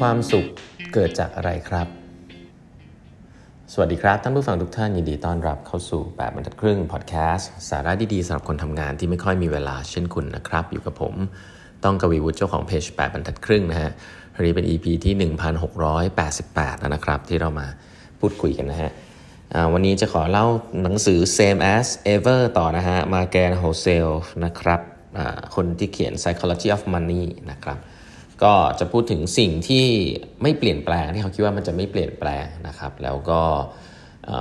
ความสุขเกิดจากอะไรครับ สวัสดีครับ ท่านผู้ฟังทุกท่านยินดีต้อนรับเข้าสู่แบบบรรทัดครึ่งพอดแคสต์สาระดีๆสำหรับคนทำงานที่ไม่ค่อยมีเวลาเช่นคุณนะครับ อยู่กับผมต้องกวีวุฒิเจ้าของเพจแบบบรรทัดครึ่งนะฮะวันนี้เป็น EP ที่ 1688 แล้วนะครับ ที่เรามาพูดคุยกันนะฮะวันนี้จะขอเล่าหนังสือ same as ever ต่อนะฮะมาแกนโฮเซลนะครับคนที่เขียน psychology of money นะครับ ก็จะพูดถึงสิ่งที่ไม่เปลี่ยนแปลงที่เขาคิดว่ามันจะไม่เปลี่ยนแปลงนะครับ แล้วก็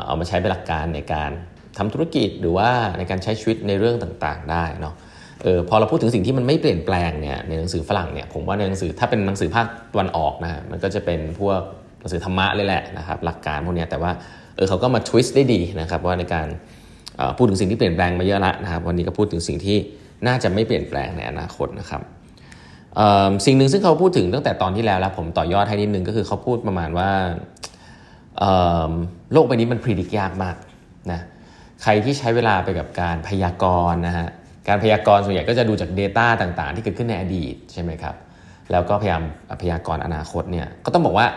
เอามาใช้เป็นหลักการในการทำธุรกิจหรือว่าในการใช้ชีวิตในเรื่องต่างๆ ได้เนาะเออพอเราพูดถึงสิ่งที่มันไม่เปลี่ยนแปลงเนี่ยในหนังสือฝรั่งเนี่ยผมว่าในหนังสือถ้าเป็นหนังสือภาคตะวันออกนะมันก็จะเป็นพวกหนังสือธรรมะเลยแหละนะครับหลักการพวกนี้แต่ว่าเออเขาก็มาทวิสต์ได้ดีนะครับว่าในการพูดถึงสิ่งที่เปลี่ยนแปลงมาเยอะละนะครับวันนี้ก็พูดถึงสิ่งที่น่าจะไม่เปลี่ยนแปลงในอนาคตนะครับ สิ่งหนึ่งซึ่งเขาพูดถึงตั้งแต่ตอนที่แล้วแล้วผมต่อยอดให้นิดนึงก็คือเขาพูดประมาณว่าโลกใบนี้มันพิจิตรยากมากนะใครที่ใช้เวลาไปกับการพยากรณ์นะฮะการพยากรณ์ส่วนใหญ่ก็จะดูจาก Data ต่างๆ ที่เกิดขึ้นในอดีตใช่ไหมครับแล้วก็พยายามพยากรณ์อนาคตเนี่ยก็ต้องบอกว่า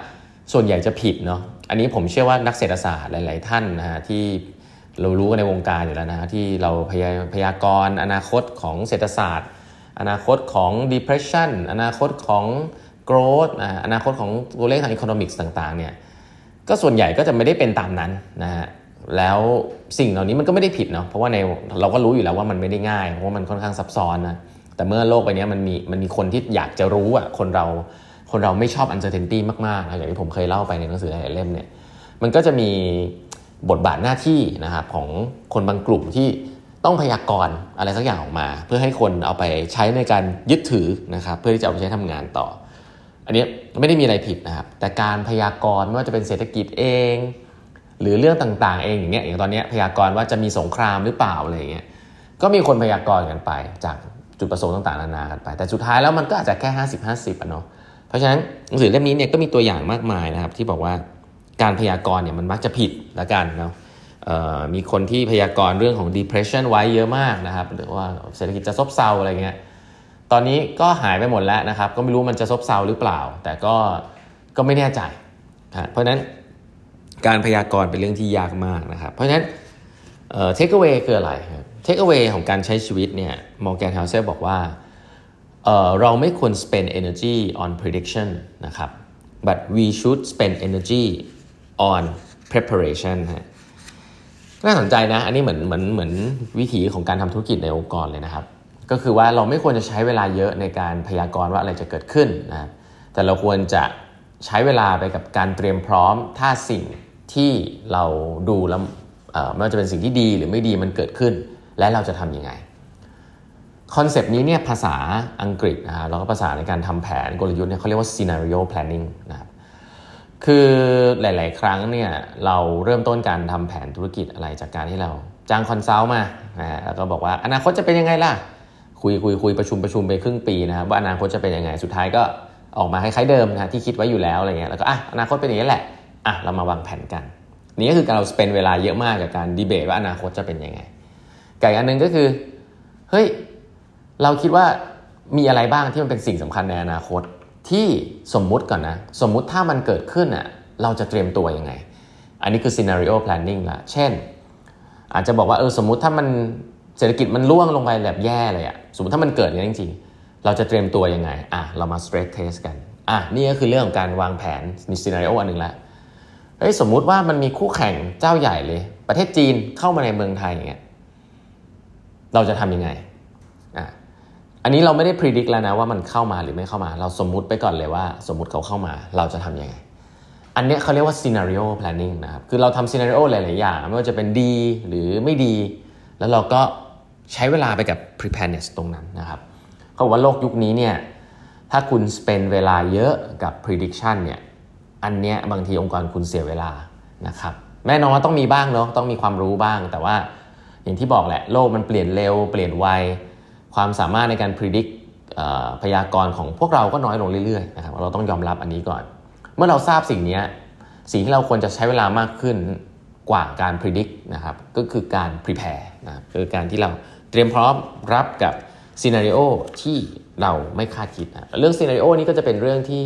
ส่วนใหญ่จะผิดเนาะอันนี้ผมเชื่อว่านักเศรษฐศาสตร์หลาย ๆ ท่านนะฮะที่เรารู้กันในวงการอยู่แล้วนะที่เราพยพยากรณ์อนาคตของเศรษฐศาสตร์ อนาคตของ depression อนาคตของ growth อนาคตของตัวเลขทาง economics ต่างๆเนี่ยก็ส่วนใหญ่ก็จะไม่ได้เป็นตามนั้นนะฮะแล้วสิ่งเหล่านี้มันก็ไม่ได้ผิดเนาะเพราะว่าในเราก็รู้อยู่แล้วว่ามันไม่ได้ง่าย เพราะว่ามันค่อนข้างซับซ้อนนะแต่เมื่อโลกใบนี้มันมีมันมีคนที่อยากจะรู้อะคนเราคนเราไม่ชอบ uncertainty มากๆนะอย่างที่ผมเคยเล่าไปในหนังสือหลายเล่มเนี่ยมันก็จะมีบทบาทหน้าที่นะครับของคนบางกลุ่มที่ ต้องพยากรณ์อะไรสักอย่างออกมา เพื่อให้คนเอาไปใช้ในการยึดถือนะครับ เพื่อที่จะเอาไปใช้ทำงานต่อ อันนี้ไม่ได้มีอะไรผิดนะครับ แต่การพยากรณ์ไม่ว่าจะเป็นเศรษฐกิจเอง หรือเรื่องต่างๆ เองอย่างเงี้ยอย่างตอนนี้พยากรณ์ว่าจะมีสงครามหรือเปล่าอะไรเงี้ยก็มีคนพยากรณ์กันไปจากจุดประสงค์ต่างๆ นานากันไป แต่สุดท้ายแล้วมันก็อาจจะแค่ 50-50อะเนาะเพราะฉะนั้นหนังสือเล่มนี้เนี่ยก็มีตัวอย่างมากมายนะครับ ที่บอกว่าการพยากรณ์เนี่ยมันมักจะผิดละกันเนาะ มีคนที่พยากรณ์เรื่องของ depression ไว้เยอะมากนะครับหรือว่าเศรษฐกิจจะซบเซาอะไรเงี้ยตอนนี้ก็หายไปหมดแล้วนะครับ ก็ไม่รู้มันจะซบเซาหรือเปล่า แต่ก็ก็ไม่แน่ใจเพราะฉะนั้นการพยากรณ์เป็นเรื่องที่ยากมากนะครับ เพราะฉะนั้นเทคเอาไว้คืออะไรเทคเอาไว้ของการใช้ชีวิตเนี่ยมอร์แกนเฮาเซลบอกว่าเเราไม่ควร spend energy on prediction นะครับ but we should spend energy on preparation ฮะ น่าสนใจนะ อันนี้เหมือนเหมือนเหมือนวิธีของการทำธุรกิจในองค์กรเลยนะครับ ก็คือว่าเราไม่ควรจะใช้เวลาเยอะในการพยากรณ์ว่าอะไรจะเกิดขึ้นนะแต่เราควรจะใช้เวลาไปกับการเตรียมพร้อม ถ้าสิ่งที่เราดูแล้วไม่ว่าจะเป็นสิ่งที่ดีหรือไม่ดีมันเกิดขึ้น และเราจะทำยังไง concept นี้เนี่ยภาษาอังกฤษนะฮะแล้วก็ภาษาในการทำแผนกลยุทธ์เนี่ยเขาเรียกว่า scenario planning นะครับ คือหลาย ๆ ครั้งเนี่ยเราเริ่มต้นการทำแผนธุรกิจอะไรจากการที่เราจ้าง consult มาแล้วก็บอกว่าอนาคตจะเป็นยังไงล่ะ คุยคุยคุยประชุมประชุมไปครึ่งปีนะครับว่าอนาคตจะเป็นยังไงสุดท้ายก็ออกมาคล้ายๆเดิมนะที่คิดไว้อยู่แล้วอะไรเงี้ยแล้วก็อะอนาคตเป็นอย่างนี้แหละอะเรามาวางแผนกัน นี่ก็คือการเราสเปนเวลาเยอะมากกับการดีเบตว่าอนาคตจะเป็นยังไงไก่อันนึงก็คือเฮ้ยเราคิดว่ามีอะไรบ้างที่มันเป็นสิ่งสำคัญในอนาคต ที่สมมุติก่อนนะ สมมุติถ้ามันเกิดขึ้นอะเราจะเตรียมตัวยังไง อันนี้คือ scenario planning ละเช่น อาจจะบอกว่าเออสมมุติถ้ามันเศรษฐกิจมันร่วงลงไปแบบแย่เลยอะสมมติถ้ามันเกิดอย่างนี้จริงๆ เราจะเตรียมตัวยังไงอะเรามา stress test กันอะนี่ก็คือเรื่องของการวางแผนมี scenario อันหนึ่งละเฮ้ยสมมุติว่ามันมีคู่แข่งเจ้าใหญ่เลย ประเทศจีนเข้ามาในเมืองไทยอย่างเงี้ยเราจะทำยังไง อันนี้เราไม่ได้พิจิตรแล้วนะว่ามันเข้ามาหรือไม่เข้ามา เราสมมุติไปก่อนเลยว่า สมมุติเขาเข้ามาเราจะทำยังไง อันนี้เขาเรียกว่า scenario planning นะครับ คือเราทำ scenario หลาย ๆ อย่าง ไม่ว่าจะเป็นดีหรือไม่ดี แล้วเราก็ใช้เวลาไปกับ preparedness ตรงนั้นนะครับเขาบอกว่าโลกยุคนี้เนี่ยถ้าคุณ spend เวลาเยอะกับ prediction เนี่ยอันเนี้ยบางทีองค์กรคุณเสียเวลานะครับแน่นอนว่าต้องมีบ้างเนาะต้องมีความรู้บ้าง แต่ว่าอย่างที่บอกแหละโลกมันเปลี่ยนเร็วเปลี่ยนไว ความสามารถในการพิจิตรพยากรณ์ของพวกเราก็น้อยลงเรื่อยๆนะครับเราต้องยอมรับอันนี้ก่อน เมื่อเราทราบสิ่งนี้สิ่งที่เราควรจะใช้เวลามากขึ้นกว่าการพิจิตรนะครับก็คือการ prepare นะครับคือการที่เราเตรียมพร้อมรับกับซีนารีโอที่เราไม่คาดคิดนะเรื่องซีนารีโอนี้ก็จะเป็นเรื่องที่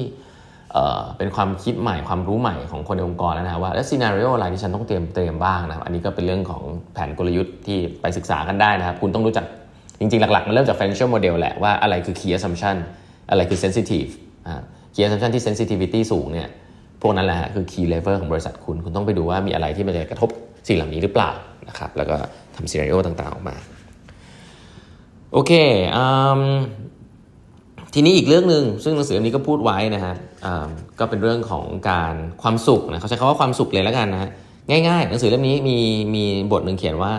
เป็นความคิดใหม่ความรู้ใหม่ของคนในองค์กรแล้วนะว่าแล้วซีนารีโออะไรที่ฉันต้องเตรียมเตรียมบ้างนะครับอันนี้ก็เป็นเรื่องของแผนกลยุทธ์ที่ไปศึกษากันได้นะครับ คุณต้องรู้จัก จริงๆ หลักๆ มันเริ่มจาก financial model แหละว่าอะไรคือ key assumption อะไรคือ sensitive key assumption ที่ sensitivity สูงเนี่ยพวกนั้นแหละคือ key lever ของบริษัทคุณ คุณต้องไปดูว่ามีอะไรที่มันจะกระทบสิ่งเหล่านี้หรือเปล่านะครับแล้วก็ทำซีนารีโอต่างๆ ออกมา โอเคทีนี้อีกเรื่องหนึ่งซึ่งหนังสือเล่มนี้ก็พูดไว้นะฮะก็เป็นเรื่องของการความสุขนะเขาใช้คำว่าความสุขเลยแล้วกันนะฮะง่ายๆ หนังสือเล่มนี้มีมีบทหนึ่งเขียนว่า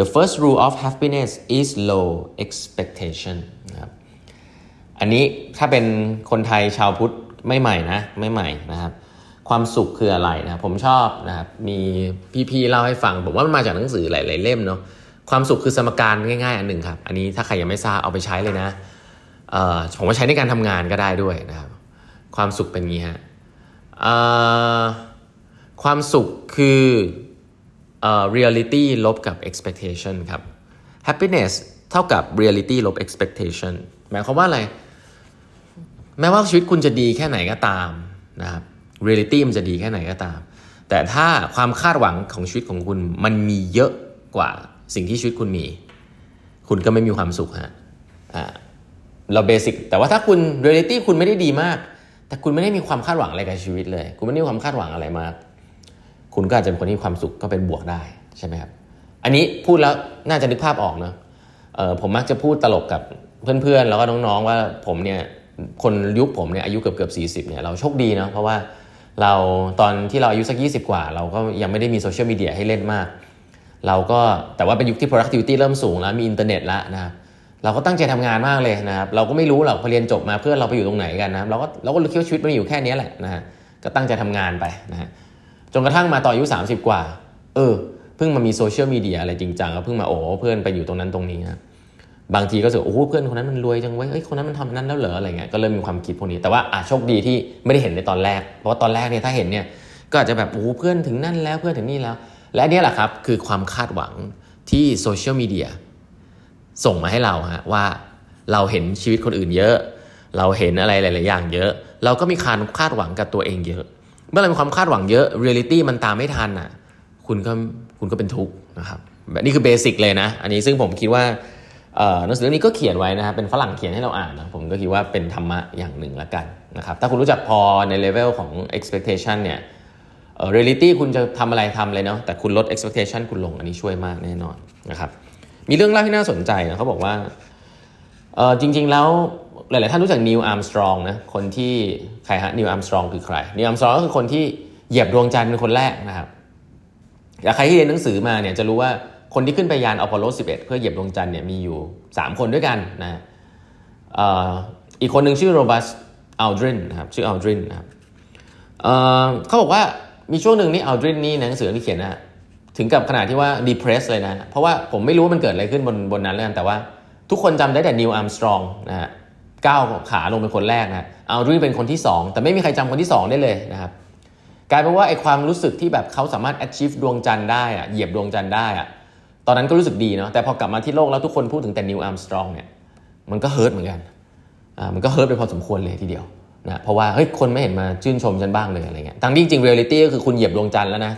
the first rule of happiness is low expectation นะครับอันนี้ถ้าเป็นคนไทยชาวพุทธไม่ใหม่นะไม่ใหม่นะครับ ความสุขคืออะไรนะผมชอบนะครับมีพี่ๆเล่าให้ฟัง ผมว่ามันมาจากหนังสือหลาย ๆ เล่มเนาะความสุขคือสมการง่าย ๆ อันหนึ่งครับ อันนี้ถ้าใครยังไม่ทราบเอาไปใช้เลยนะผมว่าใช้ในการทำงานก็ได้ด้วยนะครับ ความสุขเป็นงี้ฮะความสุขคือ reality ลบกับ expectation ครับ happiness เท่ากับ reality ลบ expectation หมายความว่าอะไร แม้ว่าชีวิตคุณจะดีแค่ไหนก็ตามนะครับ reality มันจะดีแค่ไหนก็ตาม แต่ถ้าความคาดหวังของชีวิตของคุณมันมีเยอะกว่าสิ่งที่ชีวิตคุณมี คุณก็ไม่มีความสุขฮะเรา basic แต่ว่าถ้าคุณเรียลิตี้คุณไม่ได้ดีมาก แต่คุณไม่ได้มีความคาดหวังอะไรกับชีวิตเลย คุณไม่ได้มีความคาดหวังอะไรมาก คุณก็อาจจะเป็นคนที่ความสุขก็เป็นบวกได้ใช่ไหมครับอันนี้พูดแล้วน่าจะนึกภาพออกเนาะผมมักจะพูดตลกกับเพื่อนๆ แล้วก็น้องๆว่าผมเนี่ยคนยุคผมเนี่ยอายุเกือบเกือบสี่สิบเนี่ยเราโชคดีเนาะเพราะว่าเราตอนที่เราอายุสัก 20 กว่า เราก็ยังไม่ได้มีโซเชียลมีเดียให้เล่นมาก เราก็แต่ว่าเป็นยุคที่ productivity เริ่มสูงแล้วมีอินเทอร์เน็ตแล้วนะครับเราก็ตั้งใจทำงานมากเลยนะครับเราก็ไม่รู้หรอกพอเรียนจบมาเพื่อนเราไปอยู่ตรงไหนกันนะเราก็เราก็คิดว่าชีวิตมันอยู่แค่นี้แหละนะฮะก็ตั้งใจทำงานไปนะฮะ จนกระทั่งมาต่ออายุ 30 กว่า เออ เพิ่งมามีโซเชียลมีเดียอะไรจริงจังก็เพิ่งมาโอ้เพื่อนไปอยู่ตรงนั้นตรงนี้นะบางทีก็รู้สึกโอ้เพื่อนคนนั้นมันรวยจังเว้ยเอ้ยคนนั้นมันทำนั้นแล้วเหรออะไรเงี้ยก็เริ่มมีความคิดพวกนี้แต่ว่าอะโชคดีที่ไม่ได้เห็นในตอนแรก เพราะว่าตอนแรกเนี่ยถ้าเห็นเนี่ยก็อาจจะแบบโอ้เพื่อนถึงนั่นแล้วเพื่อนถึงนี่แล้ว และนี่แหละครับคือความคาดหวังที่โซเชียลมีเดียส่งมาให้เราฮะว่าเราเห็นชีวิตคนอื่นเยอะ เราเห็นอะไรหลาย ๆ อย่างเยอะ เราก็มีการคาดหวังกับตัวเองเยอะ เมื่อเรามีความคาดหวังเยอะเรียลิตี้มันตามไม่ทันอะ คุณก็คุณก็เป็นทุกข์นะครับแบบนี้คือ basic เลยนะ อันนี้ซึ่งผมคิดว่าหนังสือเล่มนี้ก็เขียนไว้นะครับเป็นฝรั่งเขียนให้เราอ่านนะผมก็คิดว่าเป็นธรรมะอย่างหนึ่งละกันนะครับถ้าคุณรู้จักพอในเลเวลของ expectation เนี่ยเรียลิตี้คุณจะทำอะไรทำเลยเนาะแต่คุณลด expectation คุณลงอันนี้ช่วยมากแน่นอนนะครับมีเรื่องเล่าที่น่าสนใจนะเขาบอกว่าจริง ๆแล้ว หลาย ๆ ท่านรู้จักนีลอาร์มสตรองนะคนที่ใครฮะนีลอาร์มสตรองคือใครนีลอาร์มสตรองก็คือคนที่เหยียบดวงจันทร์เป็นคนแรกนะครับอย่างใครที่เรียนหนังสือมาเนี่ยจะรู้ว่าคนที่ขึ้นไปยานอพอลโล 11 เพื่อเหยียบดวงจันทร์เนี่ยมีอยู่ 3 คนด้วยกันนะอีกคนหนึ่งชื่อโรบัสอัลดรินนะครับชื่ออัลดรินนะครับเขาบอกว่ามีช่วงหนึ่งนี่อัลดรินนี่หนังสือที่เขียนนะถึงกับขนาดที่ว่า depress เลยนะ เพราะว่าผมไม่รู้ว่ามันเกิดอะไรขึ้นบนบนนั้นเลยแต่ว่าทุกคนจำได้แต่นีลอาร์มสตรองนะฮะ ก้าวขาลงเป็นคนแรกนะอัลดรินเป็นคนที่ 2 แต่ไม่มีใครจำคนที่ 2 ได้เลยนะครับกลายเป็นว่าไอ้ความรู้สึกที่แบบเขาสามารถ achieve ดวงจันทร์ได้อะเหยียบดวงจันทร์ได้อะตอนนั้นก็รู้สึกดีเนาะแต่พอกลับมาที่โลกแล้วทุกคนพูดถึงแต่นีลอาร์มสตรองเนี่ยมันก็ hurt เหมือนกันอ่ามันก็ hurt ไปพอสมควรเลยทีเดียวนะเพราะว่าเฮ้ยคนไม่เห็นมาชื่นชมฉันบ้างเลยอะไรเงี้ยทั้งที่จริงเรียลิตี้ก็คือคุณเหยียบดวงจันทร์แล้วนะ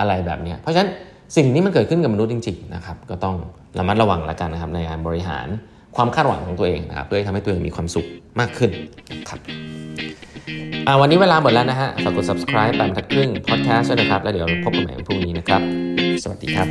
อะไรแบบนี้เพราะฉะนั้นสิ่งนี้มันเกิดขึ้นกับมนุษย์จริงๆนะครับก็ต้องระมัดระวังล้วกันนะครับในการบริหาร ความคาดหวังของตัวเองนะครับเพื่อทำให้ตัวเองมีความสุขมากขึ้นครับวันนี้เวลาหมดแล้วนะฮะฝากกด subscribe แปมทักครึ่ง podcast ด้วยนะครับ แล้วเดี๋ยวพบกันใหม่วันพรุ่งนี้นะครับ สวัสดีครับ